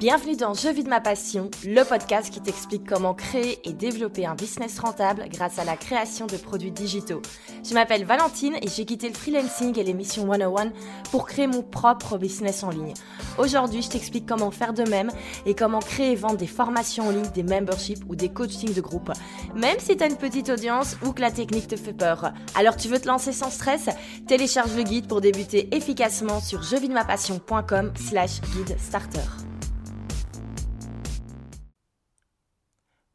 Bienvenue dans Je vis de ma passion, le podcast qui t'explique comment créer et développer un business rentable grâce à la création de produits digitaux. Je m'appelle Valentine et j'ai quitté le freelancing et l'émission 101 pour créer mon propre business en ligne. Aujourd'hui, je t'explique comment faire de même et comment créer et vendre des formations en ligne, des memberships ou des coachings de groupe, même si tu as une petite audience ou que la technique te fait peur. Alors tu veux te lancer sans stress? Télécharge le guide pour débuter efficacement sur jevidemapassion.com slash guide starter.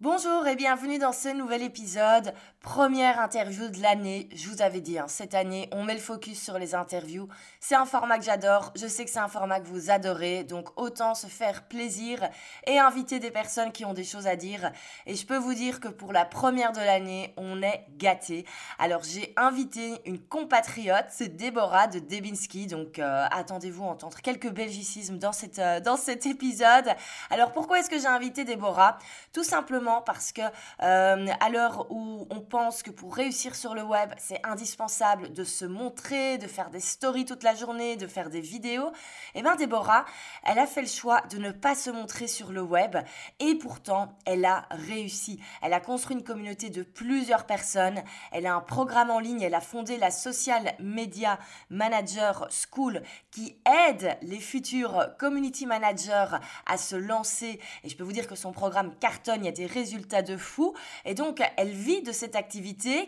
Bonjour et bienvenue dans ce nouvel épisode. Première interview de l'année. Je vous avais dit, hein, cette année, on met le focus sur les interviews. C'est un format que j'adore. Je sais que c'est un format que vous adorez. Donc autant se faire plaisir et inviter des personnes qui ont des choses à dire. Et je peux vous dire que pour la première de l'année, on est gâté. Alors j'ai invité une compatriote, c'est Déborah de Debinski. Donc euh, attendez-vous à entendre quelques belgicismes dans, cette, euh, dans cet épisode. Alors pourquoi est-ce que j'ai invité Déborah? Tout simplement parce que euh, à l'heure où on que pour réussir sur le web, c'est indispensable de se montrer, de faire des stories toute la journée, de faire des vidéos, eh bien Déborah, elle a fait le choix de ne pas se montrer sur le web et pourtant elle a réussi. Elle a construit une communauté de plusieurs personnes, elle a un programme en ligne, elle a fondé la Social Media Manager School qui aide les futurs community managers à se lancer. Et je peux vous dire que son programme cartonne, il y a des résultats de fou. Et donc, elle vit de cette activité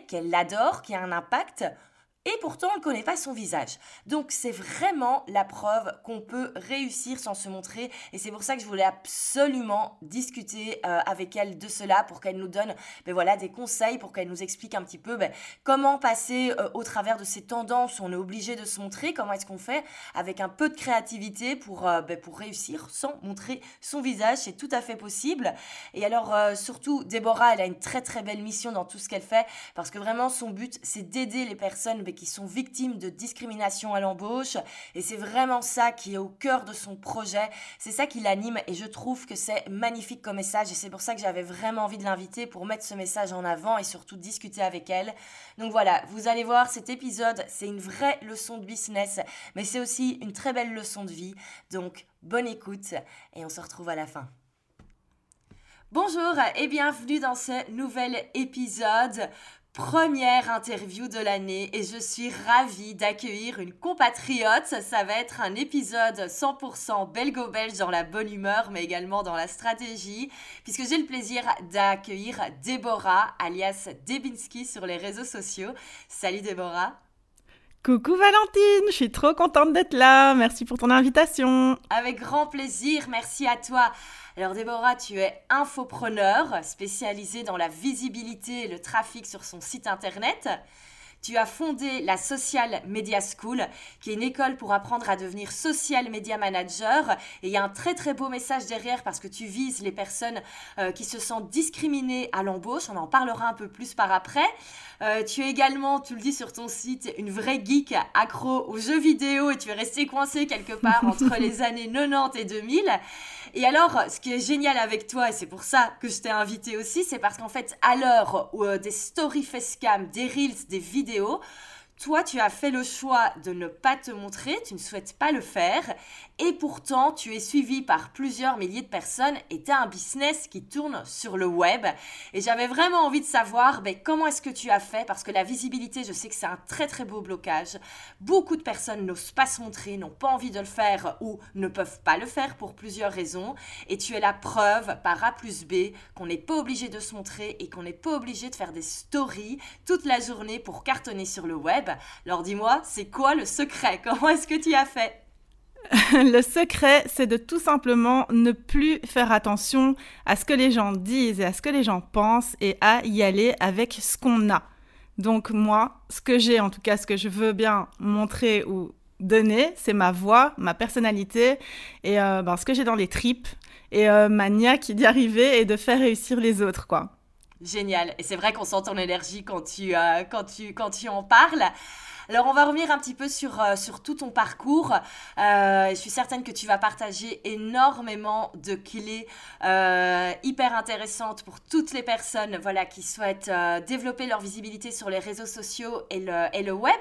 qu'elle adore, qui a un impact et pourtant on ne connaît pas son visage. Donc c'est vraiment la preuve qu'on peut réussir sans se montrer et c'est pour ça que je voulais absolument discuter euh, avec elle de cela pour qu'elle nous donne ben voilà, des conseils, pour qu'elle nous explique un petit peu ben, comment passer euh, au travers de ces tendances où on est obligé de se montrer, comment est-ce qu'on fait avec un peu de créativité pour, euh, ben, pour réussir sans montrer son visage, c'est tout à fait possible. Et alors surtout Déborah, elle a une très très belle mission dans tout ce qu'elle fait parce que vraiment son but c'est d'aider les personnes qui sont victimes de discrimination à l'embauche. Et c'est vraiment ça qui est au cœur de son projet. C'est ça qui l'anime et je trouve que c'est magnifique comme message. Et c'est pour ça que j'avais vraiment envie de l'inviter pour mettre ce message en avant et surtout discuter avec elle. Donc voilà, vous allez voir, cet épisode, c'est une vraie leçon de business, mais c'est aussi une très belle leçon de vie. Donc bonne écoute et on se retrouve à la fin. Bonjour et bienvenue dans ce nouvel épisode première interview de l'année et je suis ravie d'accueillir une compatriote. Ça va être un épisode 100% belgo-belge dans la bonne humeur mais également dans la stratégie puisque j'ai le plaisir d'accueillir Déborah alias Debinski sur les réseaux sociaux. Salut Déborah. Coucou Valentine, je suis trop contente d'être là. Merci pour ton invitation. Avec grand plaisir, merci à toi. Alors Déborah, tu es infopreneur spécialisée dans la visibilité et le trafic sur son site internet. Tu as fondé la Social Media School, qui est une école pour apprendre à devenir social media manager. Et il y a un très très beau message derrière parce que tu vises les personnes euh, qui se sentent discriminées à l'embauche. On en parlera un peu plus par après. Euh, tu es également, tu le dis sur ton site, une vraie geek accro aux jeux vidéo et tu es resté coincé quelque part entre les années 90 et 2000. Et alors, ce qui est génial avec toi, et c'est pour ça que je t'ai invité aussi, c'est parce qu'en fait, à l'heure euh, des story facecam, des reels, des vidéos, toi, tu as fait le choix de ne pas te montrer, tu ne souhaites pas le faire, et pourtant, tu es suivi par plusieurs milliers de personnes et tu as un business qui tourne sur le web. Et j'avais vraiment envie de savoir ben, comment est-ce que tu as fait, parce que la visibilité, je sais que c'est un très très beau blocage. Beaucoup de personnes n'osent pas se montrer, n'ont pas envie de le faire ou ne peuvent pas le faire pour plusieurs raisons. Et tu es la preuve par A plus B qu'on n'est pas obligé de se montrer et qu'on n'est pas obligé de faire des stories toute la journée pour cartonner sur le web. Alors dis-moi, c'est quoi le secret? Comment est-ce que tu as fait? le secret, c'est de tout simplement ne plus faire attention à ce que les gens disent et à ce que les gens pensent et à y aller avec ce qu'on a. Donc moi, ce que j'ai, en tout cas ce que je veux bien montrer ou donner, c'est ma voix, ma personnalité et euh, ben, ce que j'ai dans les tripes et euh, ma niaque d'y arriver et de faire réussir les autres, quoi. Génial. Et c'est vrai qu'on sent ton énergie quand tu, euh, quand tu, quand tu en parles. Alors, on va revenir un petit peu sur, euh, sur tout ton parcours. Euh, je suis certaine que tu vas partager énormément de clés euh, hyper intéressantes pour toutes les personnes voilà, qui souhaitent développer leur visibilité sur les réseaux sociaux et le, et le web.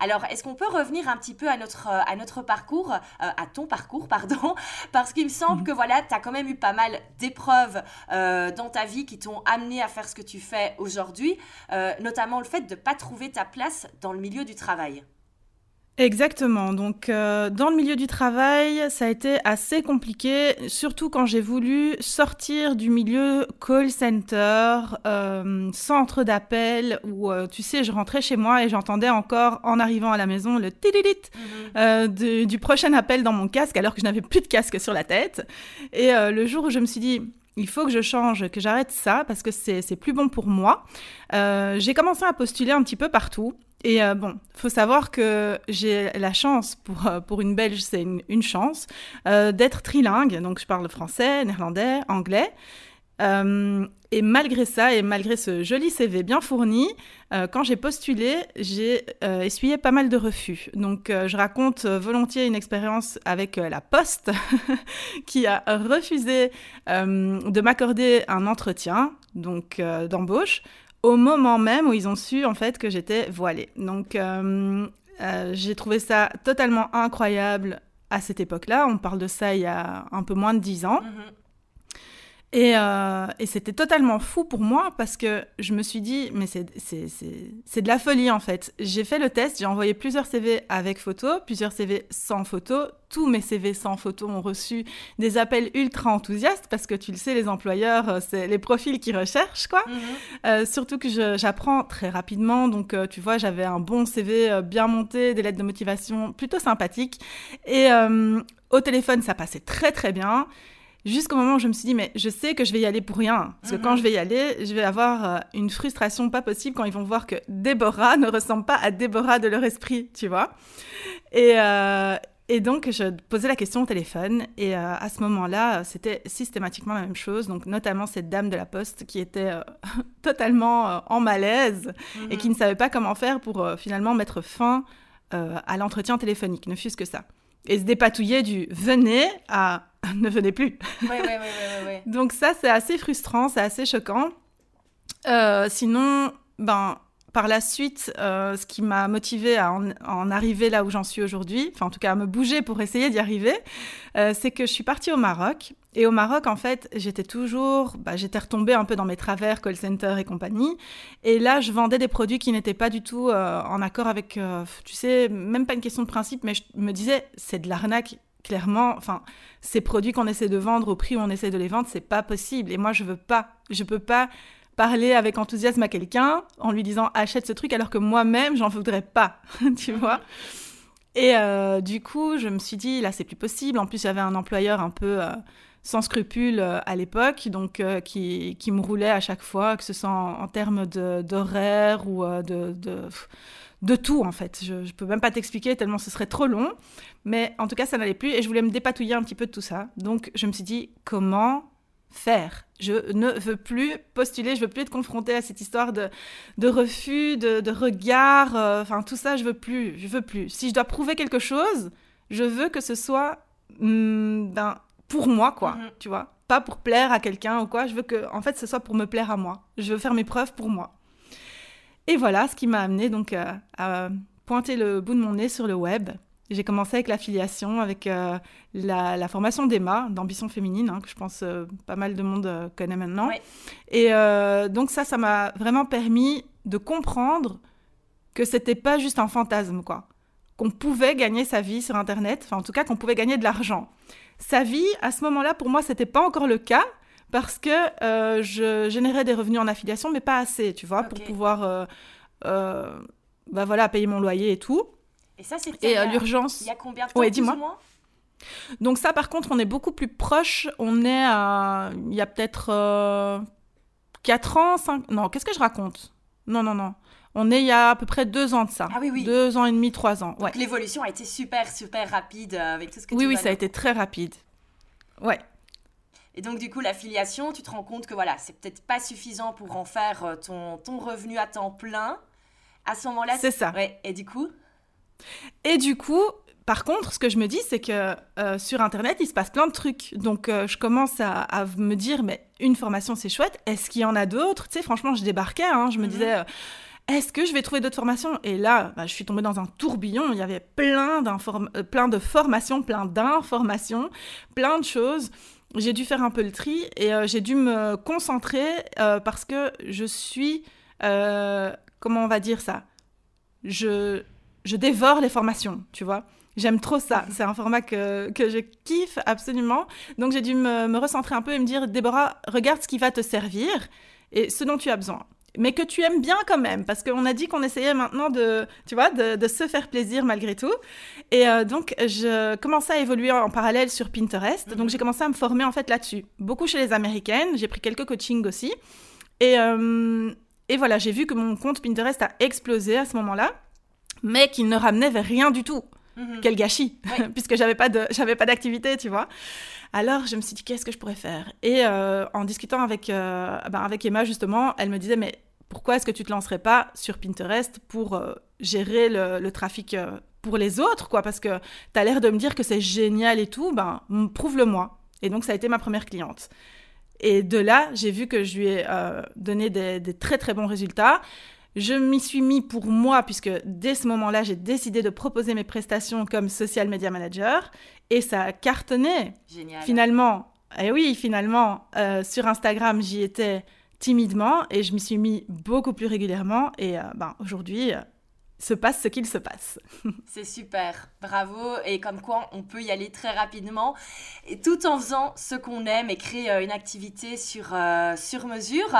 Alors, est-ce qu'on peut revenir un petit peu à notre, à notre parcours, à ton parcours, pardon, parce qu'il me semble que voilà, tu as quand même eu pas mal d'épreuves dans ta vie qui t'ont amené à faire ce que tu fais aujourd'hui, notamment le fait de ne pas trouver ta place dans le milieu du travail. Exactement. Donc, euh, dans le milieu du travail, ça a été assez compliqué, surtout quand j'ai voulu sortir du milieu call center, euh, centre d'appel, où, euh, tu sais, je rentrais chez moi et j'entendais encore, en arrivant à la maison, le tililit mhm. du, prochain appel dans mon casque, alors que je n'avais plus de casque sur la tête. Et le jour où je me suis dit, il faut que je change, que j'arrête ça parce que c'est plus bon pour moi. j'ai commencé à postuler un petit peu partout. Et euh, bon, faut savoir que j'ai la chance, pour, euh, pour une Belge, c'est une, chance, euh, d'être trilingue. Donc, je parle français, néerlandais, anglais. et malgré ça, et malgré ce joli CV bien fourni, quand j'ai postulé, j'ai essuyé pas mal de refus. Donc, je raconte volontiers une expérience avec la Poste, qui a refusé de m'accorder un entretien donc d'embauche au moment même où ils ont su en fait que j'étais voilée. Donc euh, euh, j'ai trouvé ça totalement incroyable à cette époque-là. On parle de ça il y a un peu moins de dix ans. Mhm. Euh, et, c'était totalement fou pour moi parce que je me suis dit, mais c'est de la folie en fait. J'ai fait le test, j'ai envoyé plusieurs CV avec photo, plusieurs CV sans photo. Tous mes CV sans photo ont reçu des appels ultra enthousiastes parce que tu le sais, les employeurs, euh, c'est les profils qu'ils recherchent quoi. Mhm. Euh, surtout que j'apprends très rapidement, donc tu vois, j'avais un bon CV bien monté, des lettres de motivation plutôt sympathiques. Et au téléphone, ça passait très très bien. Jusqu'au moment où je me suis dit, mais je sais que je vais y aller pour rien. Parce que quand mhm. je vais y aller, je vais avoir euh, une frustration pas possible quand ils vont voir que Déborah ne ressemble pas à Déborah de leur esprit, tu vois. Et, euh, et donc, je posais la question au téléphone. Et euh, à ce moment-là, c'était systématiquement la même chose. Donc, notamment cette dame de la poste qui était totalement en malaise et qui mhm. ne savait pas comment faire pour finalement mettre fin à l'entretien téléphonique, ne fût-ce que ça. Et se dépatouiller du venez à ne venez plus. Donc ça, c'est assez frustrant, c'est assez choquant. Euh, sinon, ben, par la suite, euh, ce qui m'a motivé à en, arriver là où j'en suis aujourd'hui, enfin en tout cas à me bouger pour essayer d'y arriver, euh, c'est que je suis partie au Maroc. Et au Maroc, en fait, j'étais toujours, bah, j'étais retombée un peu dans mes travers, call center et compagnie. Et là, je vendais des produits qui n'étaient pas du tout en accord avec, tu sais, même pas une question de principe, mais je me disais, c'est de l'arnaque clairement, enfin, ces produits qu'on essaie de vendre au prix où on essaie de les vendre, c'est pas possible. Et moi, je veux pas, je peux pas parler avec enthousiasme à quelqu'un en lui disant achète ce truc alors que moi-même, j'en voudrais pas, tu vois. Et euh, du coup, je me suis dit là, c'est plus possible. En plus, j'avais un employeur un peu euh, sans scrupules euh, à l'époque, donc qui, qui, me roulait à chaque fois, que ce soit en, termes d'horaire ou de de tout en fait. Je, ne peux même pas t'expliquer tellement ce serait trop long. Mais en tout cas, ça n'allait plus et je voulais me dépatouiller un petit peu de tout ça. Donc je me suis dit, comment faire? Je ne veux plus postuler, je veux plus être confrontée à cette histoire de, de refus, de, de regard. Euh, enfin, tout ça, je veux plus. Je veux plus. Si je dois prouver quelque chose, je veux que ce soit hmm, ben, pour moi, quoi. Mhm. Tu vois Pas pour plaire à quelqu'un ou quoi. Je veux que, en fait, ce soit pour me plaire à moi. Je veux faire mes preuves pour moi. Et voilà ce qui m'a amené donc euh, à pointer le bout de mon nez sur le web. J'ai commencé avec l'affiliation, avec euh, la, formation d'Emma, d'ambition féminine, hein, que je pense euh, pas mal de monde connaît maintenant. Et donc ça, ça m'a vraiment permis de comprendre que c'était pas juste un fantasme, quoi. Qu'on pouvait gagner sa vie sur Internet, enfin en tout cas qu'on pouvait gagner de l'argent. Sa vie, à ce moment-là, pour moi, c'était pas encore le cas, parce que euh, je générais des revenus en affiliation, mais pas assez, tu vois, pour pouvoir euh, euh, bah voilà, payer mon loyer et tout. Et ça, c'était. Et l'urgence. Il y a combien de temps ouais, dis-moi. Donc, ça, par contre, on est beaucoup plus proche. On est à. Il y a peut-être 4 ans, 5. Non, qu'est-ce que je raconte? Non, non, non. On est il y a à peu près deux ans de ça. Ah oui, oui. Deux ans et demi, trois ans. Donc l'évolution a été super, super rapide avec tout ce que oui, tu Oui, oui, ça a été très rapide. Ouais. Et donc, du coup, l'affiliation, tu te rends compte que voilà, c'est peut-être pas suffisant pour en faire euh, ton, ton revenu à temps plein. À ce moment-là C'est ça. Ouais. Et du coup? Et du coup, par contre, ce que je me dis, c'est que euh, sur Internet, il se passe plein de trucs. Donc, euh, je commence à, me dire, mais une formation, c'est chouette. Est-ce qu'il y en a d'autres? Tu sais, franchement, je débarquais. Hein, je me mhm. disais, euh, est-ce que je vais trouver d'autres formations? Et là, bah, je suis tombée dans un tourbillon. Il y avait plein, plein de formations, plein d'informations, plein de choses. J'ai dû faire un peu le tri et j'ai dû me concentrer parce que je suis, comment on va dire ça? Je, je dévore les formations, tu vois? J'aime trop ça. C'est un format que, que, je kiffe absolument. Donc j'ai dû me, me, recentrer un peu et me dire, Déborah, regarde ce qui va te servir et ce dont tu as besoin. Mais que tu aimes bien quand même, parce qu'on a dit qu'on essayait maintenant de, tu vois, de, de, se faire plaisir malgré tout. Et euh, donc, je commençais à évoluer en parallèle sur Pinterest. Donc, mhm. j'ai commencé à me former en fait là-dessus. Beaucoup chez les Américaines. J'ai pris quelques coachings aussi. Et, euh, et voilà, j'ai vu que mon compte Pinterest a explosé à ce moment-là, mais qu'il ne ramenait vers rien du tout. Mhm. Quel gâchis, puisque j'avais pas de, j'avais pas d'activité, tu vois. Alors je me suis dit qu'est-ce que je pourrais faire? Et euh, en discutant avec euh, ben, avec Emma justement, elle me disait mais pourquoi est-ce que tu te lancerais pas sur Pinterest pour euh, gérer le, trafic pour les autres quoi? Parce que tu as l'air de me dire que c'est génial et tout, ben prouve-le-moi. Et donc ça a été ma première cliente. Et de là, j'ai vu que je lui ai donné des, des très très bons résultats. Je m'y suis mis pour moi, puisque dès ce moment-là, j'ai décidé de proposer mes prestations comme social media manager. Et ça a cartonné. Génial. Finalement, et oui, finalement, euh, sur Instagram, j'y étais timidement et je m'y suis mis beaucoup plus régulièrement. Et euh, ben, aujourd'hui, euh, se passe ce qu'il se passe. C'est super, bravo. Et comme quoi, on peut y aller très rapidement, et tout en faisant ce qu'on aime et créer euh, une activité sur, euh, sur mesure.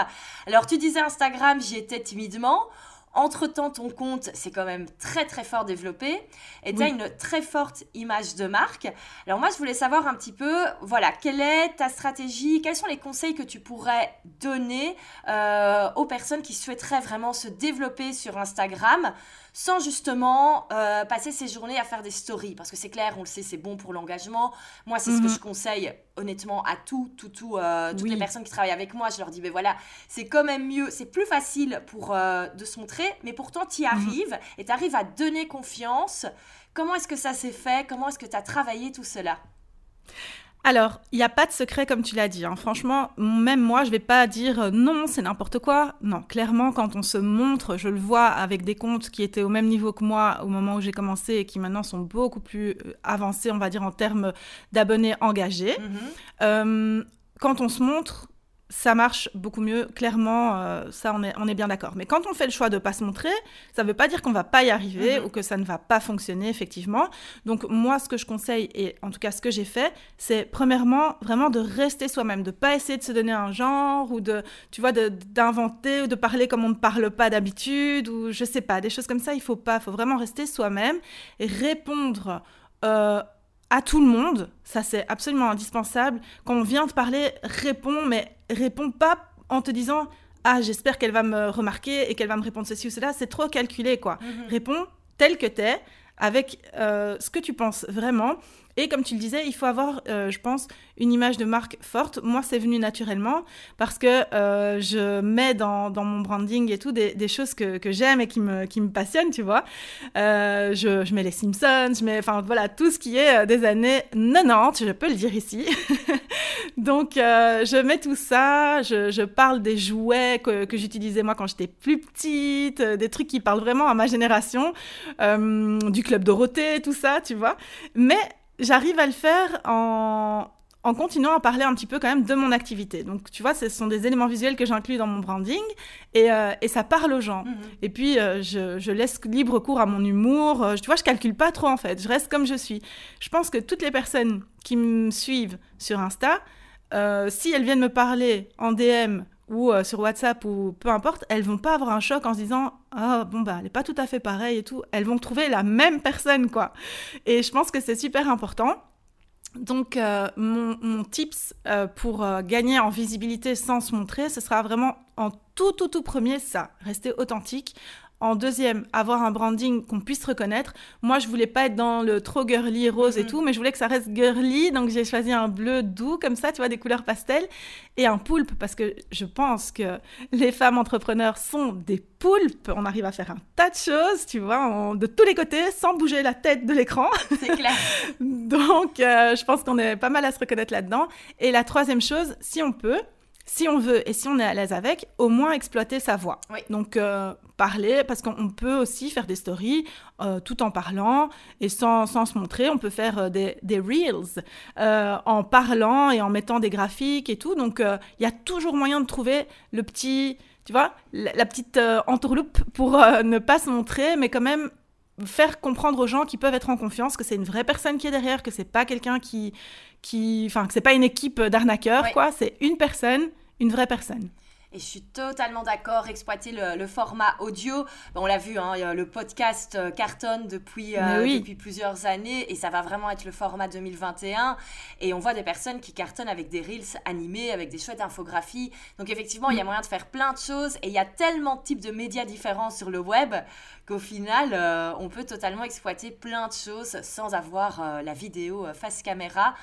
Alors, tu disais Instagram, j'y étais timidement. Entre-temps, ton compte s'est quand même très très fort développé et tu as une très forte image de marque. Alors moi, je voulais savoir un petit peu, voilà, quelle est ta stratégie, quels sont les conseils que tu pourrais donner euh, aux personnes qui souhaiteraient vraiment se développer sur Instagram sans justement euh, passer ses journées à faire des stories. Parce que c'est clair, on le sait, c'est bon pour l'engagement. Moi, c'est ce que mhm. je conseille honnêtement à tout, tout, tout, euh, toutes les personnes qui travaillent avec moi. Je leur dis, ben voilà, c'est quand même mieux, c'est plus facile pour euh, de se montrer, mais pourtant tu y mhm. arrives et tu arrives à donner confiance. Comment est-ce que ça s'est fait? Comment est-ce que tu as travaillé tout cela? Alors, il n'y a pas de secret comme tu l'as dit. Hein. Franchement, même moi, je vais pas dire euh, non, c'est n'importe quoi. Non, clairement, quand on se montre, je le vois avec des comptes qui étaient au même niveau que moi au moment où j'ai commencé et qui maintenant sont beaucoup plus euh, avancés, on va dire, en termes d'abonnés engagés. Mm-hmm. Euh, quand on se montre, ça marche beaucoup mieux, clairement, euh, ça on est, on est bien d'accord. Mais quand on fait le choix de ne pas se montrer, ça ne veut pas dire qu'on va pas y arriver mhm. ou que ça ne va pas fonctionner effectivement. Donc moi, ce que je conseille, et en tout cas ce que j'ai fait, c'est premièrement vraiment de rester soi-même, de pas essayer de se donner un genre ou de, tu vois, d'inventer ou de parler comme on ne parle pas d'habitude ou je sais pas, des choses comme ça, il faut pas, il faut vraiment rester soi-même et répondre euh, à tout le monde, ça c'est absolument indispensable. Quand on vient te parler, réponds, mais réponds pas en te disant ah j'espère qu'elle va me remarquer et qu'elle va me répondre ceci ou cela. C'est trop calculé quoi. Mhm. Réponds tel que t'es avec euh, ce que tu penses vraiment. Et comme tu le disais, il faut avoir, euh, je pense, une image de marque forte. Moi, c'est venu naturellement parce que euh, je mets dans, mon branding et tout des, choses que, j'aime et qui me, qui me passionnent, tu vois. je, je, mets les Simpsons, je mets, enfin voilà, tout ce qui est des années 90, je peux le dire ici. Donc, je mets tout ça, je, parle des jouets que, que j'utilisais moi quand j'étais plus petite, des trucs qui parlent vraiment à ma génération, du Club Dorothée, tout ça, tu vois. Mais j'arrive à le faire en, en continuant à parler un petit peu quand même de mon activité. Donc, tu vois, ce sont des éléments visuels que j'inclus dans mon branding et, euh, et, ça parle aux gens. Mhm. Et puis, euh, je, je, laisse libre cours à mon humour. Euh, tu vois, je calcule pas trop en fait. Je reste comme je suis. Je pense que toutes les personnes qui me suivent sur Insta, si elles viennent me parler en DM ou euh, sur WhatsApp ou peu importe, elles vont pas avoir un choc en se disant ah bon bah elle est pas tout à fait pareille et tout. Elles vont trouver la même personne quoi. Et je pense que c'est super important. Donc euh, mon, mon, tips euh, pour gagner en visibilité sans se montrer, ce sera vraiment en tout tout tout premier ça, rester authentique En deuxième, avoir un branding qu'on puisse reconnaître. Moi, je voulais pas être dans le trop girly rose et mhm. tout, mais je voulais que ça reste girly, donc j'ai choisi un bleu doux comme ça, tu vois, des couleurs pastel, et un poulpe parce que je pense que les femmes entrepreneurs sont des poulpes. On arrive à faire un tas de choses, tu vois, de tous les côtés, sans bouger la tête de l'écran. C'est clair. donc, euh, je pense qu'on est pas mal à se reconnaître là-dedans. Et la troisième chose, si on peut, si on veut et si on est à l'aise avec, au moins exploiter sa voix. Donc euh, parler, parce qu'on peut aussi faire des stories euh, tout en parlant et sans, sans, se montrer. On peut faire euh, des, des, reels en parlant et en mettant des graphiques et tout. Donc il y a toujours moyen de trouver le petit, tu vois, la, petite entourloupe pour ne pas se montrer, mais quand même faire comprendre aux gens qui peuvent être en confiance que c'est une vraie personne qui est derrière, que c'est pas quelqu'un qui, qui, enfin, que c'est pas une équipe d'arnaqueurs, quoi. C'est une personne, une vraie personne. Et je suis totalement d'accord, exploiter le, format audio. on l'a vu, hein, le podcast euh, cartonne depuis, euh, depuis plusieurs années et ça va vraiment être le format 2021. Et on voit des personnes qui cartonnent avec des reels animés, avec des chouettes infographies. Donc effectivement, il y a moyen de faire plein de choses et il y a tellement de types de médias différents sur le web qu'au final, euh, on peut totalement exploiter plein de choses sans avoir la vidéo face caméra.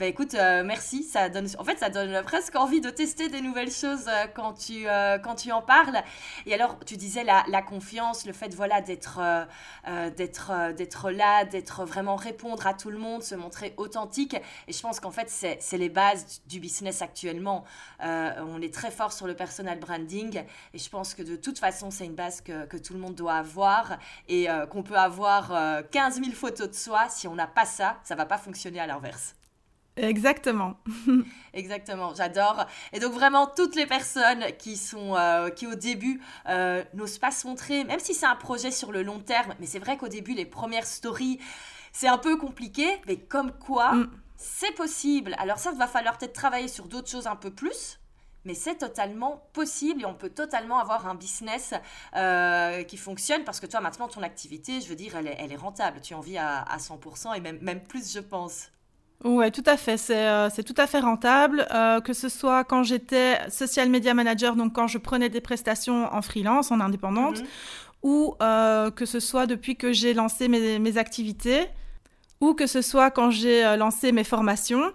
Bah écoute, euh, merci. Ça donne, en fait, ça donne presque envie de tester des nouvelles choses euh, quand, tu, euh, quand tu en parles. Et alors, tu disais la, confiance, le fait voilà, d'être, d'être, d'être là, d'être vraiment répondre à tout le monde, se montrer authentique. Et je pense qu'en fait, c'est, c'est les bases du business actuellement. on est très fort sur le personal branding. Et je pense que de toute façon, c'est une base que, que tout le monde doit avoir. Et qu'on peut avoir 15 000 photos de soi. Si on n'a pas ça, ça va pas fonctionner à l'inverse. Exactement. Exactement, j'adore. Et donc vraiment toutes les personnes qui sont euh, qui au début euh, n'osent pas se montrer, même si c'est un projet sur le long terme, mais c'est vrai qu'au début les premières stories c'est un peu compliqué, mais comme quoi mm. c'est possible. Alors ça, il va falloir peut-être travailler sur d'autres choses un peu plus. Mais c'est totalement possible et on peut totalement avoir un business euh, qui fonctionne parce que toi maintenant ton activité, je veux dire, elle est, elle est rentable. Tu en vis à, à 100% et même, même plus, je pense. Oui, tout à fait. C'est euh, tout à fait rentable. Euh, que ce soit quand j'étais social media manager, donc quand je prenais des prestations en freelance, en indépendante, mhm. ou euh, que ce soit depuis que j'ai lancé mes, mes, activités, ou que ce soit quand j'ai lancé mes formations.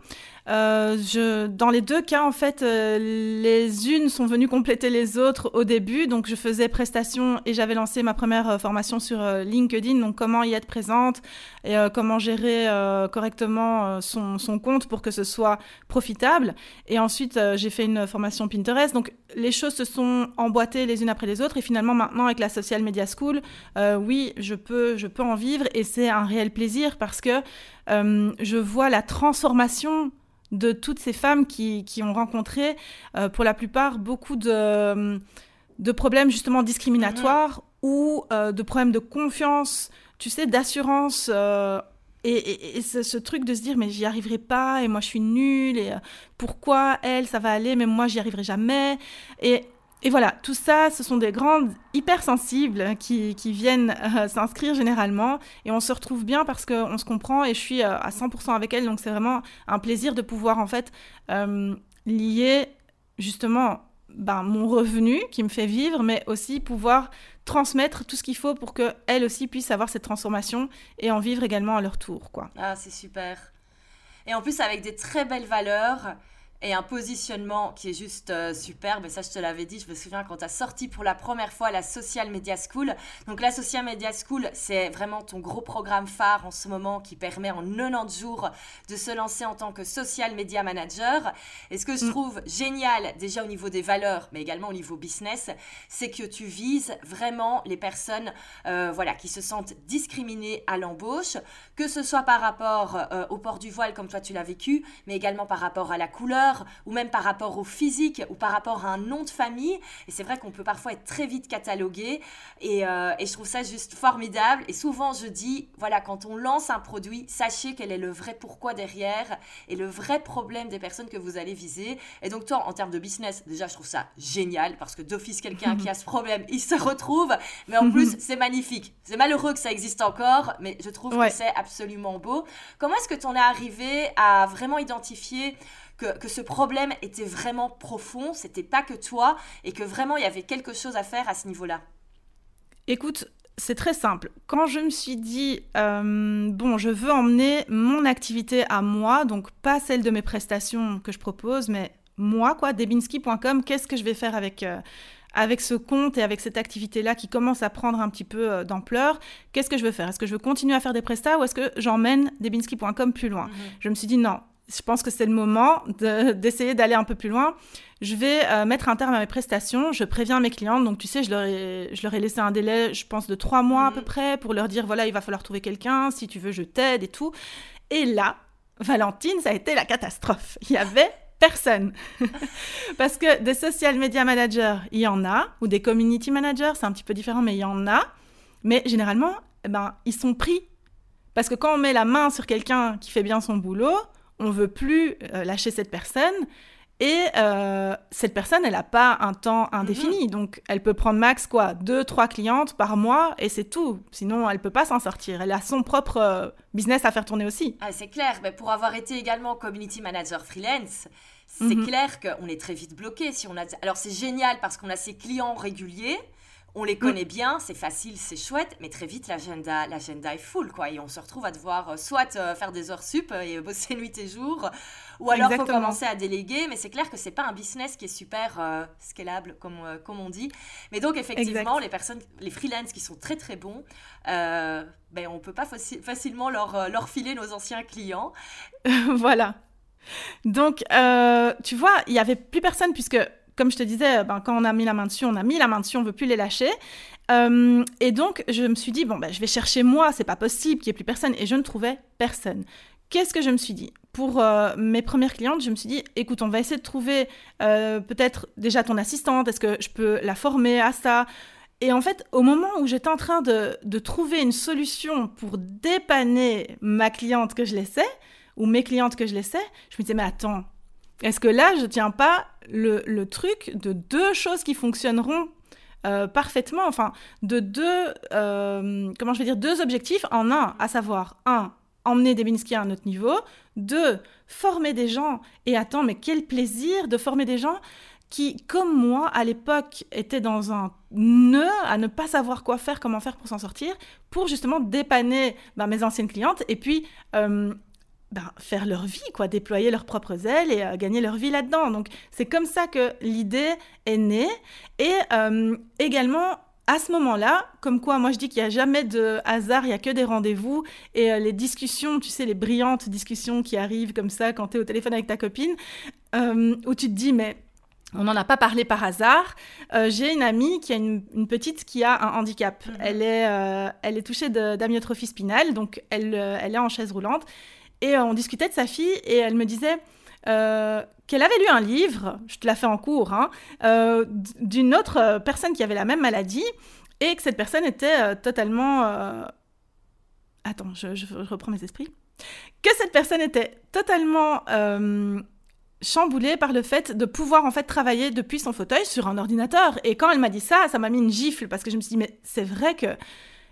Euh, je, dans les deux cas, en fait, euh, les unes sont venues compléter les autres au début. Donc, je faisais prestation et j'avais lancé ma première euh, formation sur LinkedIn. Donc, comment y être présente et comment gérer correctement son, son, compte pour que ce soit profitable. Et ensuite, j'ai fait une formation Pinterest. Donc, les choses se sont emboîtées les unes après les autres. Et finalement, maintenant, avec la Social Media School, oui, je peux, je peux en vivre et c'est un réel plaisir parce que je vois la transformation de toutes ces femmes qui, qui ont rencontré, euh, pour la plupart, beaucoup de, de problèmes justement discriminatoires ou euh, de problèmes de confiance, tu sais, d'assurance. Euh, et, et, ce, truc de se dire, mais j'y arriverai pas, et moi je suis nulle, et pourquoi elle, ça va aller, mais moi j'y arriverai jamais. Et et voilà, tout ça, ce sont des grandes hypersensibles qui, qui viennent euh, s'inscrire généralement et on se retrouve bien parce qu'on se comprend et je suis euh, à 100% avec elles, donc c'est vraiment un plaisir de pouvoir en fait euh, lier justement ben, mon revenu qui me fait vivre, mais aussi pouvoir transmettre tout ce qu'il faut pour qu'elles aussi puissent avoir cette transformation et en vivre également à leur tour. Quoi. Ah, c'est super. Et en plus avec des très belles valeurs et un positionnement qui est juste euh, superbe. Et ça, je te l'avais dit, je me souviens quand tu as sorti pour la première fois la Social Media School. Donc, la Social Media School, c'est vraiment ton gros programme phare en ce moment qui permet en 90 jours de se lancer en tant que Social Media Manager. Et ce que je mm. trouve génial, déjà au niveau des valeurs, mais également au niveau business, c'est que tu vises vraiment les personnes euh, voilà, qui se sentent discriminées à l'embauche, que ce soit par rapport euh, au port du voile, comme toi tu l'as vécu, mais également par rapport à la couleur ou même par rapport au physique, ou par rapport à un nom de famille. Et c'est vrai qu'on peut parfois être très vite catalogué. Et, euh, et, je trouve ça juste formidable. Et souvent, je dis, voilà, quand on lance un produit, sachez quel est le vrai pourquoi derrière et le vrai problème des personnes que vous allez viser. Et donc, toi, en termes de business, déjà, je trouve ça génial parce que d'office, quelqu'un qui a ce problème, il se retrouve. Mais en plus, c'est magnifique. C'est malheureux que ça existe encore, mais je trouve que c'est absolument beau. Comment est-ce que tu en es arrivé à vraiment identifier que, ce problème était vraiment profond, c'était pas que toi, et que vraiment il y avait quelque chose à faire à ce niveau-là Écoute, c'est très simple. Quand je me suis dit, euh, bon, je veux emmener mon activité à moi, donc pas celle de mes prestations que je propose, mais moi, quoi, debinski.com, qu'est-ce que je vais faire avec, euh, avec ce compte et avec cette activité-là qui commence à prendre un petit peu euh, d'ampleur Qu'est-ce que je veux faire? Est-ce que je veux continuer à faire des prestats ou est-ce que j'emmène debinski.com plus loin? Mhm. Je me suis dit, non, je pense que c'est le moment d'essayer d'aller un peu plus loin. Je vais euh, mettre un terme à mes prestations. Je préviens mes clientes. Donc, tu sais, je leur ai, je leur ai laissé un délai, je pense, de trois mois à peu mhm. près pour leur dire voilà, il va falloir trouver quelqu'un. Si tu veux, je t'aide et tout. Et là, Valentine, ça a été la catastrophe. Il y avait personne. Parce que des social media managers, il y en a, ou des community managers, c'est un petit peu différent, mais il y en a. Mais généralement, eh ben, ils sont pris. Parce que quand on met la main sur quelqu'un qui fait bien son boulot, on veut plus euh, lâcher cette personne. Et euh, cette personne, elle n'a pas un temps indéfini. Mhm. Donc, elle peut prendre max, quoi, deux, trois clientes par mois et c'est tout. Sinon, elle peut pas s'en sortir. Elle a son propre euh, business à faire tourner aussi. Ah, c'est clair. Mais pour avoir été également community manager freelance, c'est mhm. clair qu'on est très vite bloqué. Si on a... Alors, c'est génial parce qu'on a ses clients réguliers on les connaît bien, c'est facile, c'est chouette, mais très vite l'agenda, l'agenda est full quoi, et on se retrouve à devoir euh, soit euh, faire des heures sup euh, et bosser nuit et jour, ou alors faut commencer à déléguer. Mais c'est clair que c'est pas un business qui est super scalable comme comme on dit. Mais donc effectivement, les personnes, les freelances qui sont très très bons, ben on peut pas facilement leur leur filer nos anciens clients. voilà. Donc, tu vois, il y avait plus personne puisque comme je te disais, ben, quand on a mis la main dessus, on a mis la main dessus, on veut plus les lâcher. Euh, et donc, je me suis dit, bon, ben, je vais chercher moi, c'est pas possible qu'il y ait plus personne. Et je ne trouvais personne. Qu'est-ce que je me suis dit? Pour euh, mes premières clientes, je me suis dit, écoute, on va essayer de trouver euh, peut-être déjà ton assistante, est-ce que je peux la former à ça? Et en fait, au moment où j'étais en train de, de, trouver une solution pour dépanner ma cliente que je laissais, ou mes clientes que je laissais, je me disais, mais attends, est-ce que là, je tiens pas le, truc de deux choses qui fonctionneront euh, parfaitement, enfin, de deux, euh, comment je vais dire, deux objectifs en un, à savoir, un, emmener Debinski à un autre niveau, deux, former des gens, et attends, mais quel plaisir de former des gens qui, comme moi, à l'époque, étaient dans un nœud à ne pas savoir quoi faire, comment faire pour s'en sortir, pour justement dépanner ben, mes anciennes clientes, et puis euh, ben, faire leur vie, quoi, déployer leurs propres ailes et euh, gagner leur vie là-dedans. Donc c'est comme ça que l'idée est née. Et euh, également, à ce moment-là, comme quoi moi je dis qu'il n'y a jamais de hasard, il n'y a que des rendez-vous et euh, les discussions, tu sais, les brillantes discussions qui arrivent comme ça quand tu es au téléphone avec ta copine, où tu te dis mais on n'en a pas parlé par hasard. J'ai une amie qui a une, petite qui a un handicap. Mhm. Elle, est, elle est touchée d'amyotrophie spinale, donc elle, elle est en chaise roulante. Et euh, on discutait de sa fille et elle me disait euh, qu'elle avait lu un livre, je te la fais en cours, hein, euh, d'une autre personne qui avait la même maladie et que cette personne était totalement... Attends, je, reprends mes esprits. Que cette personne était totalement chamboulée par le fait de pouvoir en fait travailler depuis son fauteuil sur un ordinateur. Et quand elle m'a dit ça, ça m'a mis une gifle parce que je me suis dit mais c'est vrai que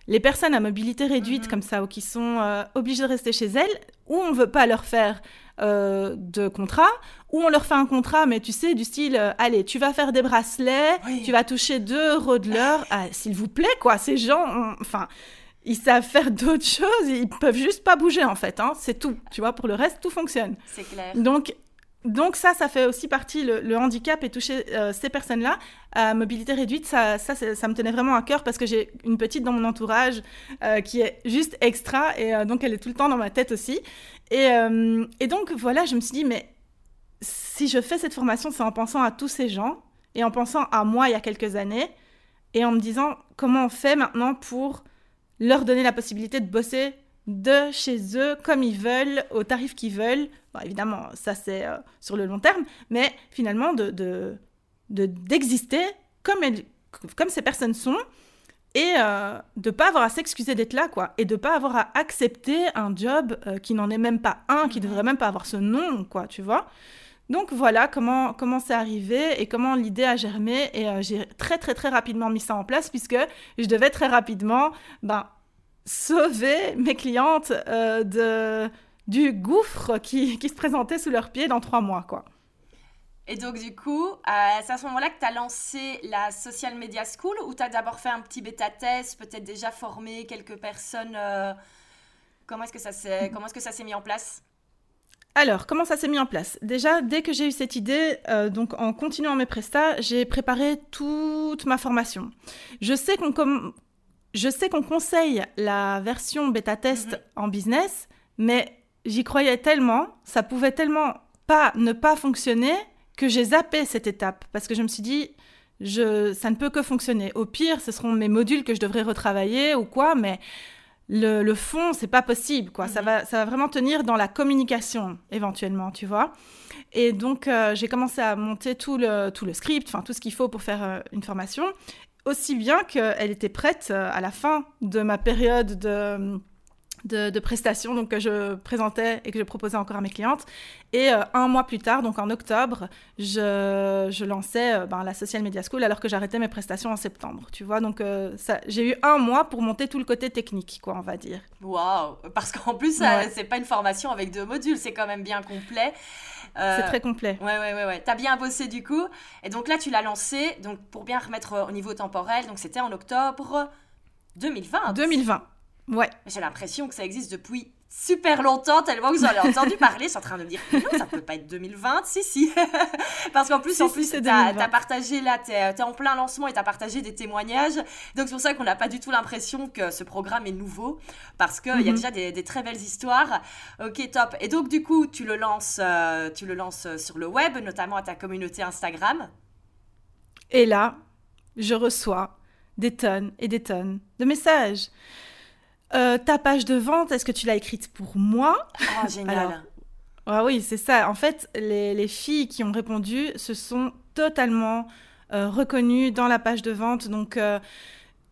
les personnes à mobilité réduite mhm. comme ça ou qui sont euh, obligées de rester chez elles, ou on veut pas leur faire euh, de contrat, ou on leur fait un contrat, mais tu sais, du style, euh, allez, tu vas faire des bracelets, tu vas toucher 2 euros de l'heure, ah, s'il vous plaît, quoi, ces gens, enfin, ils savent faire d'autres choses, ils peuvent juste pas bouger en fait, hein, c'est tout, tu vois, pour le reste, tout fonctionne. C'est clair. Donc, donc ça, ça fait aussi partie, le, handicap et toucher euh, ces personnes-là à mobilité réduite, ça, ça, ça, me tenait vraiment à cœur parce que j'ai une petite dans mon entourage euh, qui est juste extra et euh, donc elle est tout le temps dans ma tête aussi. Et, et, donc voilà, je me suis dit, mais si je fais cette formation, c'est en pensant à tous ces gens et en pensant à moi il y a quelques années et en me disant comment on fait maintenant pour leur donner la possibilité de bosser de chez eux comme ils veulent, au tarif qu'ils veulent. évidemment, ça c'est euh, sur le long terme, mais finalement de, d'exister comme, comme ces personnes sont et euh, de pas avoir à s'excuser d'être là, quoi, et de pas avoir à accepter un job euh, qui n'en est même pas un, qui devrait même pas avoir ce nom, quoi, tu vois. Donc voilà comment comment c'est arrivé et comment l'idée a germé et j'ai très très très rapidement mis ça en place puisque je devais très rapidement ben sauver mes clientes euh, de, du gouffre qui, qui, se présentait sous leurs pieds dans trois mois, quoi. Et donc, du coup, euh, c'est à ce moment-là que tu as lancé la Social Media School ou tu as d'abord fait un petit bêta-test, peut-être déjà formé quelques personnes euh, Comment est-ce que ça s'est est mis en place? Alors, comment ça s'est mis en place? Déjà, dès que j'ai eu cette idée, euh, donc en continuant mes prestats, j'ai préparé toute ma formation. Je sais qu'on je sais qu'on conseille la version bêta-test mhm. en business, mais j'y croyais tellement, ça pouvait tellement pas ne pas fonctionner que j'ai zappé cette étape parce que je me suis dit, je, ça ne peut que fonctionner. Au pire, ce seront mes modules que je devrais retravailler ou quoi, mais le, le fond, c'est pas possible, quoi. Ça, mhm. va, ça va vraiment tenir dans la communication, éventuellement, tu vois. Et donc, euh, j'ai commencé à monter tout le, tout le script, enfin, tout ce qu'il faut pour faire euh, une formation, aussi bien qu'elle était prête euh, à la fin de ma période de de, prestations donc, que je présentais et que je proposais encore à mes clientes. Et euh, un mois plus tard, donc en octobre, je, je lançais euh, ben, la Social Media School alors que j'arrêtais mes prestations en septembre. Tu vois, donc euh, j'ai eu un mois pour monter tout le côté technique, quoi, on va dire. Waouh Parce qu'en plus, c'est pas une formation avec deux modules, c'est quand même bien complet. C'est très complet. Ouais, ouais, ouais, ouais. T'as bien bossé du coup. Et donc là, tu l'as lancé. Donc pour bien remettre au niveau temporel, donc c'était en octobre 2020. 2020. Ouais. J'ai l'impression que ça existe depuis super longtemps, tellement que vous en avez entendu parler. Je suis en train de me dire, non, ça peut pas être 2020. Si, si. Parce qu'en plus, en plus, tu as, partagé, là, tu es, en plein lancement et tu as partagé des témoignages. Donc, c'est pour ça qu'on n'a pas du tout l'impression que ce programme est nouveau. Parce qu'il y a mhm. déjà des, très belles histoires. Ok, top. Et donc, du coup, tu le lances, euh, tu le lances sur le web, notamment à ta communauté Instagram. Et là, je reçois des tonnes et des tonnes de messages. Euh, ta page de vente, est-ce que tu l'as écrite pour moi? Ah, génial. Ah oui, c'est ça. En fait, les, filles qui ont répondu se sont totalement euh, reconnues dans la page de vente. Donc, euh,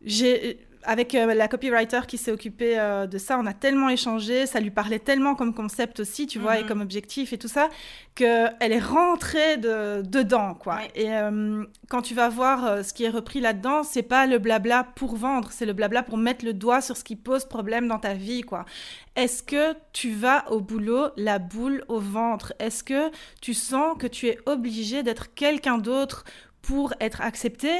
j'ai avec euh, la copywriter qui s'est occupée euh, de ça, on a tellement échangé, ça lui parlait tellement comme concept aussi, tu vois, et mhm. comme objectif et tout ça, qu'elle est rentrée de, dedans, quoi. Et euh, quand tu vas voir ce qui est repris là-dedans, c'est pas le blabla pour vendre, c'est le blabla pour mettre le doigt sur ce qui pose problème dans ta vie, quoi. Est-ce que tu vas au boulot la boule au ventre? Est-ce que tu sens que tu es obligé d'être quelqu'un d'autre pour être accepté,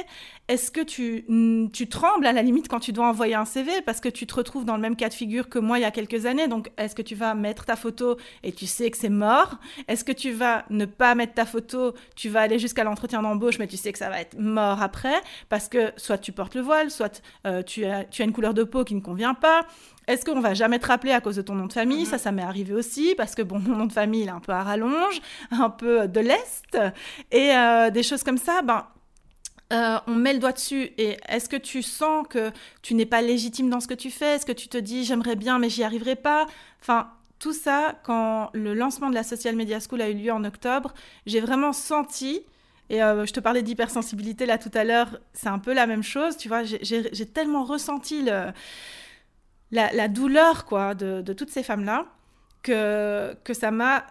est-ce que tu, tu trembles à la limite quand tu dois envoyer un CV parce que tu te retrouves dans le même cas de figure que moi il y a quelques années? Donc, est-ce que tu vas mettre ta photo et tu sais que c'est mort? Est-ce que tu vas ne pas mettre ta photo, tu vas aller jusqu'à l'entretien d'embauche mais tu sais que ça va être mort après? Parce que soit tu portes le voile, soit euh, tu, as, tu as une couleur de peau qui ne convient pas. Est-ce qu'on va jamais te rappeler à cause de ton nom de famille? Ça, ça m'est arrivé aussi parce que bon, mon nom de famille il est un peu à rallonge, un peu de l'est. Et euh, des choses comme ça. Ben, euh, on met le doigt dessus et est-ce que tu sens que tu n'es pas légitime dans ce que tu fais? Est-ce que tu te dis j'aimerais bien mais j'y arriverai pas? Enfin, tout ça, quand le lancement de la Social Media School a eu lieu en octobre, j'ai vraiment senti et euh, je te parlais d'hypersensibilité là tout à l'heure, c'est un peu la même chose, tu vois, j'ai tellement ressenti le, la, douleur quoi de, toutes ces femmes-là que, que ça m'a...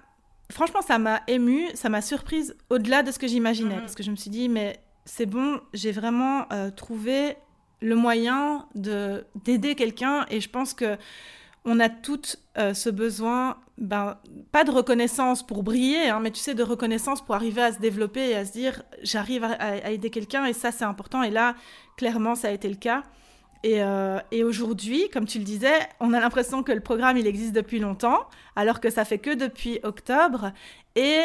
Franchement, ça m'a émue, ça m'a surprise au-delà de ce que j'imaginais. Mm-hmm. Parce que je me suis dit, mais c'est bon, j'ai vraiment euh, trouvé le moyen de d'aider quelqu'un et je pense que on a toutes euh, ce besoin, ben, pas de reconnaissance pour briller, hein, mais tu sais, de reconnaissance pour arriver à se développer et à se dire, j'arrive à, aider quelqu'un et ça, c'est important. Et là, clairement, ça a été le cas. Euh, et, aujourd'hui, comme tu le disais, on a l'impression que le programme, il existe depuis longtemps, alors que ça fait que depuis octobre. Et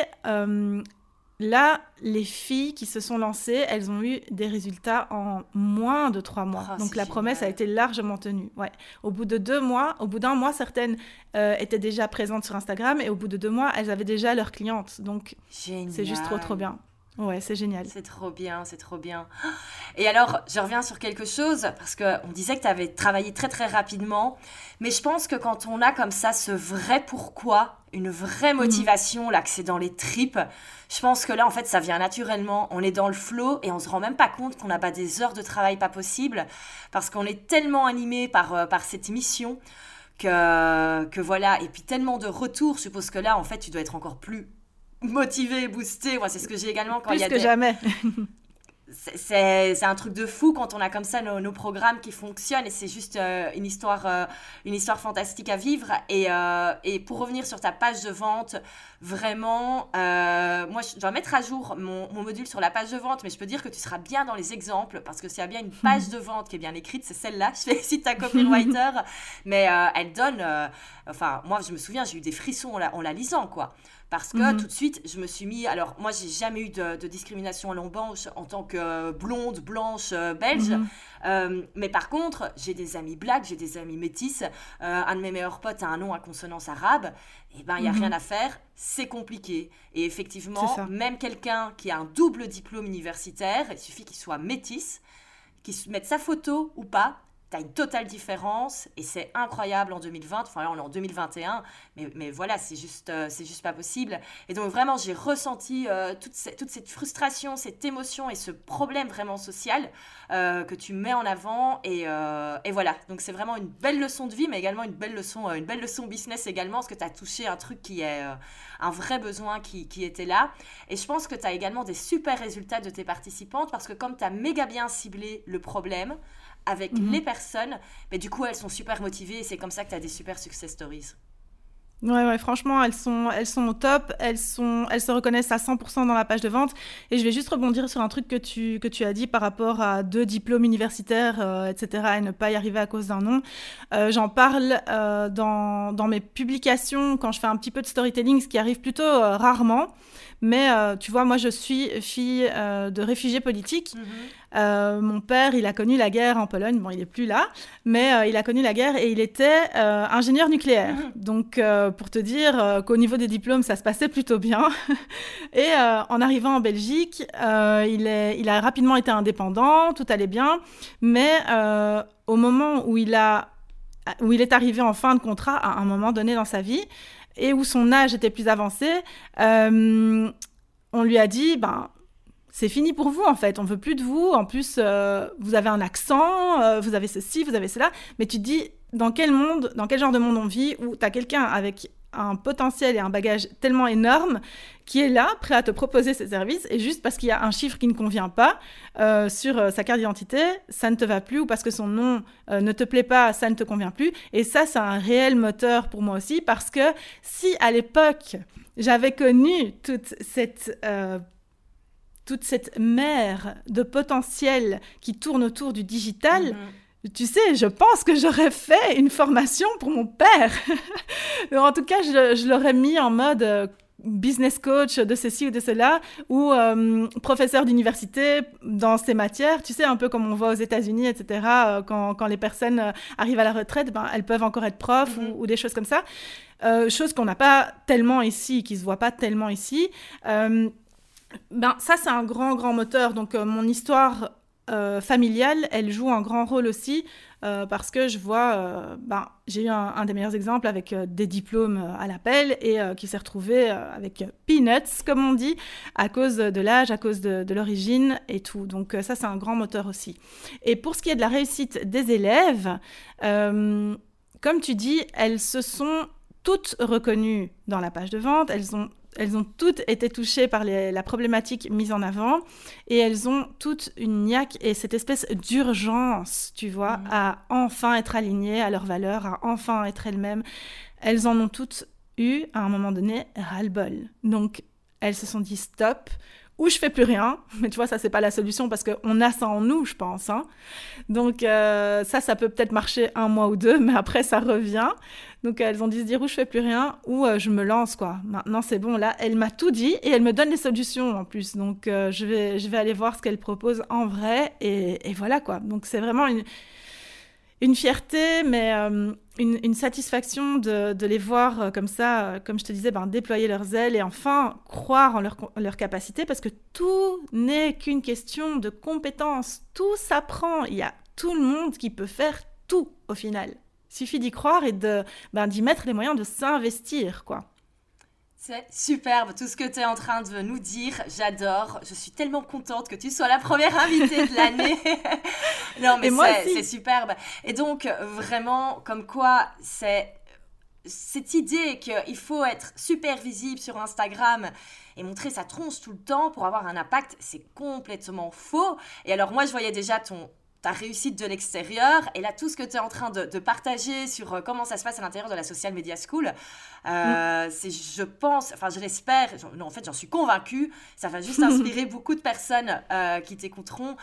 là, les filles qui se sont lancées, elles ont eu des résultats en moins de trois mois. Ah, Donc la promesse a été largement tenue. Ouais. Au bout de deux mois, au bout d'un mois, certaines euh, étaient déjà présentes sur Instagram et au bout de deux mois, elles avaient déjà leurs clientes. Donc c'est juste trop trop bien. Ouais, c'est génial. C'est trop bien, c'est trop bien. Et alors, je reviens sur quelque chose, parce qu'on disait que tu avais travaillé très très rapidement, mais je pense que quand on a comme ça ce vrai pourquoi, une vraie mhm. motivation, là, que c'est dans les tripes, je pense que là, en fait, ça vient naturellement. On est dans le flow et on se rend même pas compte qu'on n'a pas des heures de travail pas possible, parce qu'on est tellement animé par, euh, par cette mission que, que voilà, et puis tellement de retours, je suppose que là, en fait, tu dois être encore plus motivé, boosté. Moi, c'est ce que j'ai également quand il y a que jamais. c'est un truc de fou quand on a comme ça nos, programmes qui fonctionnent et c'est juste euh, une, histoire, euh, une histoire fantastique à vivre. Et, euh, et, pour revenir sur ta page de vente, vraiment, moi je dois mettre à jour mon, mon, module sur la page de vente, mais je peux dire que tu seras bien dans les exemples parce que s'il y a bien une page de vente qui est bien écrite, c'est celle-là. Je félicite ta copywriter, mais elle donne, enfin, moi je me souviens, j'ai eu des frissons en la, en la lisant quoi. Parce que mhm. tout de suite, je me suis mis. Alors, moi, j'ai jamais eu de, discrimination à l'embauche en tant que blonde, blanche, euh, belge. Mhm. Euh, mais par contre, j'ai des amis blacks, j'ai des amis métis. Euh, un de mes meilleurs potes a un nom à consonance arabe. Eh ben, il n'y a mhm. rien à faire. C'est compliqué. Et effectivement, même quelqu'un qui a un double diplôme universitaire, il suffit qu'il soit métis, qu'il mette sa photo ou pas, une totale différence et c'est incroyable en 2020. Enfin, là, on est en 2021, mais, voilà, c'est juste, euh, c'est juste pas possible. Et donc, vraiment, j'ai ressenti euh, toute, toute, cette frustration, cette émotion et ce problème vraiment social euh, que tu mets en avant. Et, et voilà, donc c'est vraiment une belle leçon de vie, mais également une belle leçon, une belle leçon business également, parce que tu as touché un truc qui est un vrai besoin qui, qui était là. Et je pense que tu as également des super résultats de tes participantes, parce que comme tu as méga bien ciblé le problème, avec mhm. les personnes, mais du coup, elles sont super motivées et c'est comme ça que tu as des super success stories. Ouais, ouais, franchement, elles sont, elles sont au top, elles, sont, elles se reconnaissent à 100% dans la page de vente. Et je vais juste rebondir sur un truc que tu, que tu as dit par rapport à deux diplômes universitaires, euh, etc., et ne pas y arriver à cause d'un nom. Euh, j'en parle euh, dans, dans mes publications quand je fais un petit peu de storytelling, ce qui arrive plutôt rarement. Mais tu vois, moi, je suis fille de réfugiés politiques. Mhm. Euh, mon père, il a connu la guerre en Pologne. Bon, il n'est plus là, mais euh, il a connu la guerre et il était euh, ingénieur nucléaire. Mhm. Donc, pour te dire qu'au niveau des diplômes, ça se passait plutôt bien. et en arrivant en Belgique, il, est, il a rapidement été indépendant, tout allait bien. Mais au moment où il, a, où il est arrivé en fin de contrat, à un moment donné dans sa vie, et où son âge était plus avancé, on lui a dit, ben, c'est fini pour vous en fait. On veut plus de vous. En plus, euh, vous avez un accent, euh, vous avez ceci, vous avez cela. Mais tu te dis, dans quel monde, dans quel genre de monde on vit où tu as quelqu'un avec un potentiel et un bagage tellement énorme qui est là, prêt à te proposer ses services, et juste parce qu'il y a un chiffre qui ne convient pas euh, sur sa carte d'identité, ça ne te va plus, ou parce que son nom ne te plaît pas, ça ne te convient plus. Et ça, c'est un réel moteur pour moi aussi, parce que si à l'époque, j'avais connu toute cette toute cette mer de potentiel qui tourne autour du digital, mhm. Tu sais, je pense que j'aurais fait une formation pour mon père. en tout cas, je, l'aurais mis en mode euh, business coach de ceci ou de cela, ou euh, professeur d'université dans ces matières, tu sais, un peu comme on voit aux États-Unis, etc., euh, quand, les personnes arrivent à la retraite, ben, elles peuvent encore être profs ou, mhm. des choses comme ça. chose qu'on n'a pas tellement ici, qui se voit pas tellement ici. Ben, ça, c'est un grand, grand moteur. Donc, mon histoire euh, familiale, elle joue un grand rôle aussi euh, parce que je vois, ben, j'ai eu un, des meilleurs exemples avec des diplômes à l'appel et qui s'est retrouvé avec peanuts, comme on dit, à cause de l'âge, à cause de, de l'origine et tout. Donc, ça, c'est un grand moteur aussi. Et pour ce qui est de la réussite des élèves, comme tu dis, elles se sont toutes reconnues dans la page de vente, elles ont elles ont toutes été touchées par la problématique mise en avant et elles ont toutes une niaque et cette espèce d'urgence, tu vois, mhm. à enfin être alignées à leurs valeurs, à enfin être elles-mêmes. Elles en ont toutes eu, à un moment donné, ras-le-bol. Donc, elles se sont dit stop, ou je fais plus rien, mais tu vois, ça, c'est pas la solution parce qu'on a ça en nous, je pense. Hein. Donc, euh, ça, ça peut peut-être marcher un mois ou deux, mais après, ça revient. Donc, elles ont dit se dire ou je fais plus rien, ou euh, je me lance, quoi. Maintenant, c'est bon, là, elle m'a tout dit et elle me donne les solutions en plus. Donc, euh, je, vais, je vais aller voir ce qu'elle propose en vrai et, et voilà, quoi. Donc, c'est vraiment une une fierté, mais euh, une, satisfaction de, les voir euh, comme ça, euh, comme je te disais, ben, déployer leurs ailes et enfin croire en leur, capacité, parce que tout n'est qu'une question de compétences. Tout s'apprend. Il y a tout le monde qui peut faire tout au final. Il suffit d'y croire et de ben, d'y mettre les moyens de s'investir, quoi. C'est superbe tout ce que tu es en train de nous dire. J'adore. Je suis tellement contente que tu sois la première invitée de l'année. non, mais c'est superbe. Et donc, vraiment, comme quoi, c'est cette idée qu'il faut être super visible sur Instagram et montrer sa tronche tout le temps pour avoir un impact, c'est complètement faux. Et alors moi, je voyais déjà ton, ta réussite de l'extérieur. Et là, tout ce que tu es en train de, partager sur euh, comment ça se passe à l'intérieur de la Social Media School, euh, mm. c'est, je pense, enfin, je l'espère, non, en fait, j'en suis convaincue, ça va juste inspirer beaucoup de personnes euh, qui t'écouteront,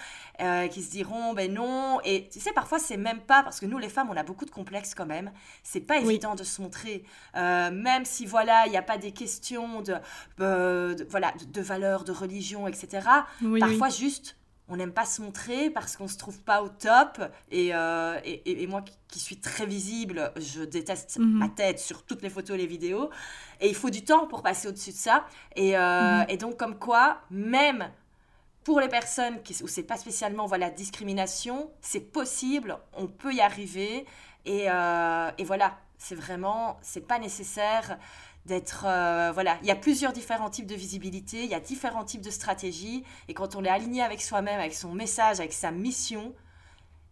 qui se diront, ben non. Et tu sais, parfois, c'est même pas, parce que nous, les femmes, on a beaucoup de complexes quand même. C'est pas évident de se montrer, même si, voilà, il n'y a pas des questions de, voilà, de, valeurs, de religion, etc. parfois, juste on n'aime pas se montrer parce qu'on se trouve pas au top. Et, euh, et, moi qui, suis très visible, je déteste mhm. ma tête sur toutes les photos et les vidéos. Et il faut du temps pour passer au-dessus de ça. Et, euh, mhm. et, donc, comme quoi, même pour les personnes qui, où c'est pas spécialement voilà, discrimination, c'est possible, on peut y arriver. Et, euh, et voilà, c'est vraiment, c'est pas nécessaire d'être euh, voilà il y a plusieurs différents types de visibilité il y a différents types de stratégies et quand on est aligné avec soi-même avec son message avec sa mission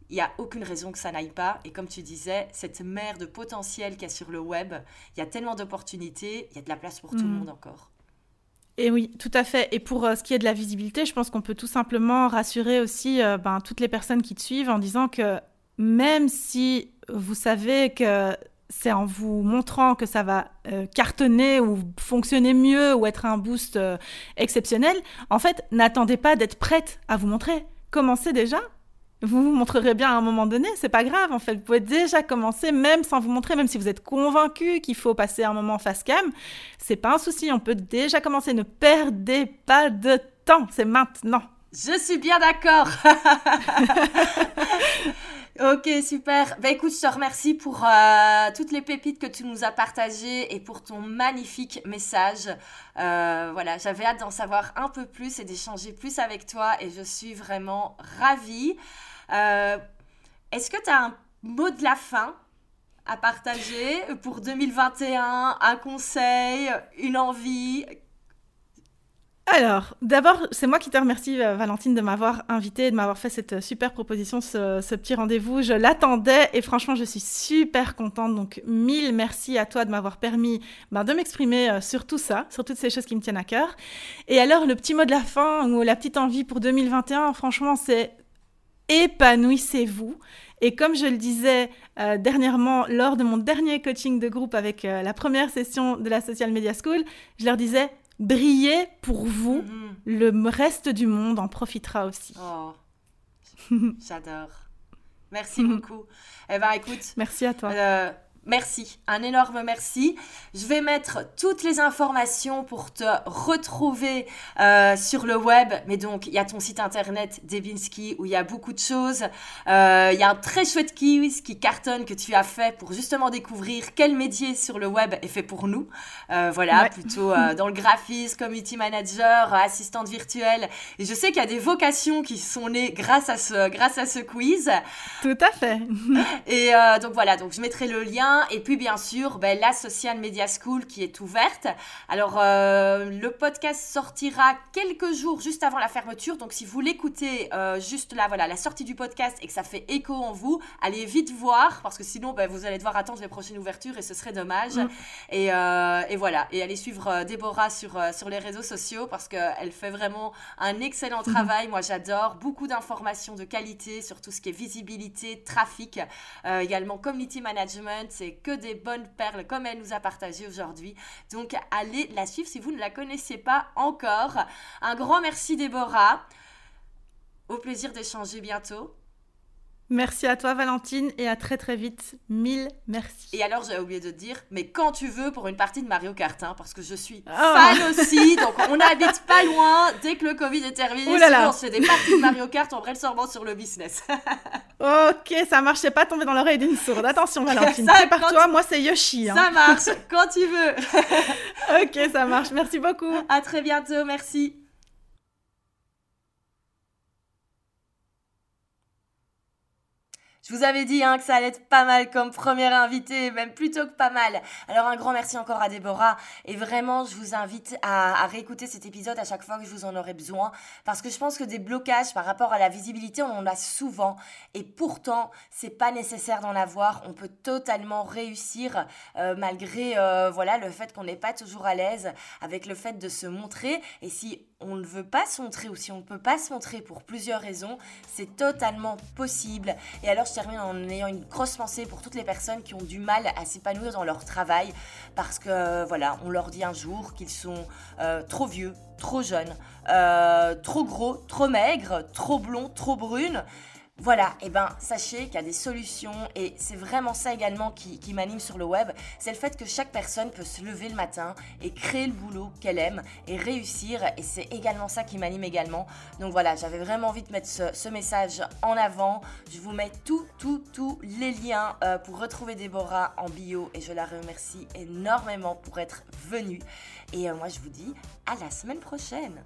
il n'y a aucune raison que ça n'aille pas et comme tu disais cette mer de potentiel qu'il y a sur le web il y a tellement d'opportunités il y a de la place pour tout le mm. monde encore et oui, tout à fait. Et pour euh, ce qui est de la visibilité, je pense qu'on peut tout simplement rassurer aussi euh, ben, toutes les personnes qui te suivent en disant que même si vous savez que c'est en vous montrant que ça va euh, cartonner ou fonctionner mieux ou être un boost euh, exceptionnel. En fait, n'attendez pas d'être prête à vous montrer. Commencez déjà. Vous vous montrerez bien à un moment donné, c'est pas grave en fait. Vous pouvez déjà commencer même sans vous montrer, même si vous êtes convaincu qu'il faut passer un moment face cam, c'est pas un souci, on peut déjà commencer. Ne perdez pas de temps, c'est maintenant. Je suis bien d'accord. Ok, super. Bah écoute, je te remercie pour euh, toutes les pépites que tu nous as partagées et pour ton magnifique message. Euh, voilà, j'avais hâte d'en savoir un peu plus et d'échanger plus avec toi et je suis vraiment ravie. Euh, est-ce que tu as un mot de la fin à partager pour 2021, un conseil, une envie? Alors, d'abord, c'est moi qui te remercie, euh, Valentine, de m'avoir invitée de m'avoir fait cette euh, super proposition, ce, petit rendez-vous. Je l'attendais et franchement, je suis super contente. Donc, mille merci à toi de m'avoir permis ben, de m'exprimer euh, sur tout ça, sur toutes ces choses qui me tiennent à cœur. Et alors, le petit mot de la fin ou la petite envie pour 2021, franchement, c'est épanouissez-vous. Et comme je le disais dernièrement lors de mon dernier coaching de groupe avec la première session de la Social Media School, je leur disais briller pour vous. Mm-hmm. Le reste du monde en profitera aussi. Oh, j'adore. Merci beaucoup. Eh ben, écoute. Merci à toi. Euh, Merci, un énorme merci. Je vais mettre toutes les informations pour te retrouver euh, sur le web. Mais donc, il y a ton site internet Debinski où il y a beaucoup de choses. Euh, il y a un très chouette quiz qui cartonne que tu as fait pour justement découvrir quel métier sur le web est fait pour nous. Euh, voilà, plutôt dans le graphisme, community manager, assistante virtuelle. Et je sais qu'il y a des vocations qui sont nées grâce à ce, grâce à ce quiz. Tout à fait. Et donc voilà, donc je mettrai le lien et puis bien sûr, ben, la Social Media School qui est ouverte. Alors, euh, le podcast sortira quelques jours juste avant la fermeture. Donc, si vous l'écoutez euh, juste là, voilà, la sortie du podcast et que ça fait écho en vous, allez vite voir parce que sinon, ben, vous allez devoir attendre les prochaines ouvertures et ce serait dommage. Mm. Et, euh, et, voilà. Et allez suivre Déborah sur, sur les réseaux sociaux parce qu'elle fait vraiment un excellent mm-hmm. travail. Moi, j'adore. Beaucoup d'informations de qualité sur tout ce qui est visibilité, trafic, également community management que des bonnes perles comme elle nous a partagé aujourd'hui. Donc allez la suivre si vous ne la connaissez pas encore. Un grand merci Déborah. Au plaisir d'échanger bientôt. Merci à toi Valentine et à très très vite. Mille merci. Et alors j'ai oublié de te dire, mais quand tu veux pour une partie de Mario Kart, hein, parce que je suis oh. fan aussi, donc on n'habite pas loin. Dès que le Covid est terminé, on se fait des parties de Mario Kart, on brainstormant sur le business. ok, ça marche, c'est pas tombé dans l'oreille d'une sourde. Attention Valentine, prépare-toi, moi c'est Yoshi. Hein. Ça marche, quand tu veux. ok, ça marche, merci beaucoup. À très bientôt, merci. Je vous avais dit hein, que ça allait être pas mal comme première invitée, même plutôt que pas mal. Alors un grand merci encore à Déborah et vraiment je vous invite à, réécouter cet épisode à chaque fois que je vous en aurai besoin parce que je pense que des blocages par rapport à la visibilité on en a souvent et pourtant c'est pas nécessaire d'en avoir. On peut totalement réussir euh, malgré euh, voilà le fait qu'on n'est pas toujours à l'aise avec le fait de se montrer et si on ne veut pas se montrer ou si on ne peut pas se montrer pour plusieurs raisons, c'est totalement possible. Et alors je termine en ayant une grosse pensée pour toutes les personnes qui ont du mal à s'épanouir dans leur travail parce que voilà, on leur dit un jour qu'ils sont euh, trop vieux, trop jeunes, euh, trop gros, trop maigres, trop blonds, trop brunes. Voilà, et eh ben sachez qu'il y a des solutions et c'est vraiment ça également qui, qui m'anime sur le web, c'est le fait que chaque personne peut se lever le matin et créer le boulot qu'elle aime et réussir et c'est également ça qui m'anime également. Donc voilà, j'avais vraiment envie de mettre ce, message en avant. Je vous mets tout, tout, tous les liens euh, pour retrouver Déborah en bio et je la remercie énormément pour être venue. Et euh, moi je vous dis à la semaine prochaine.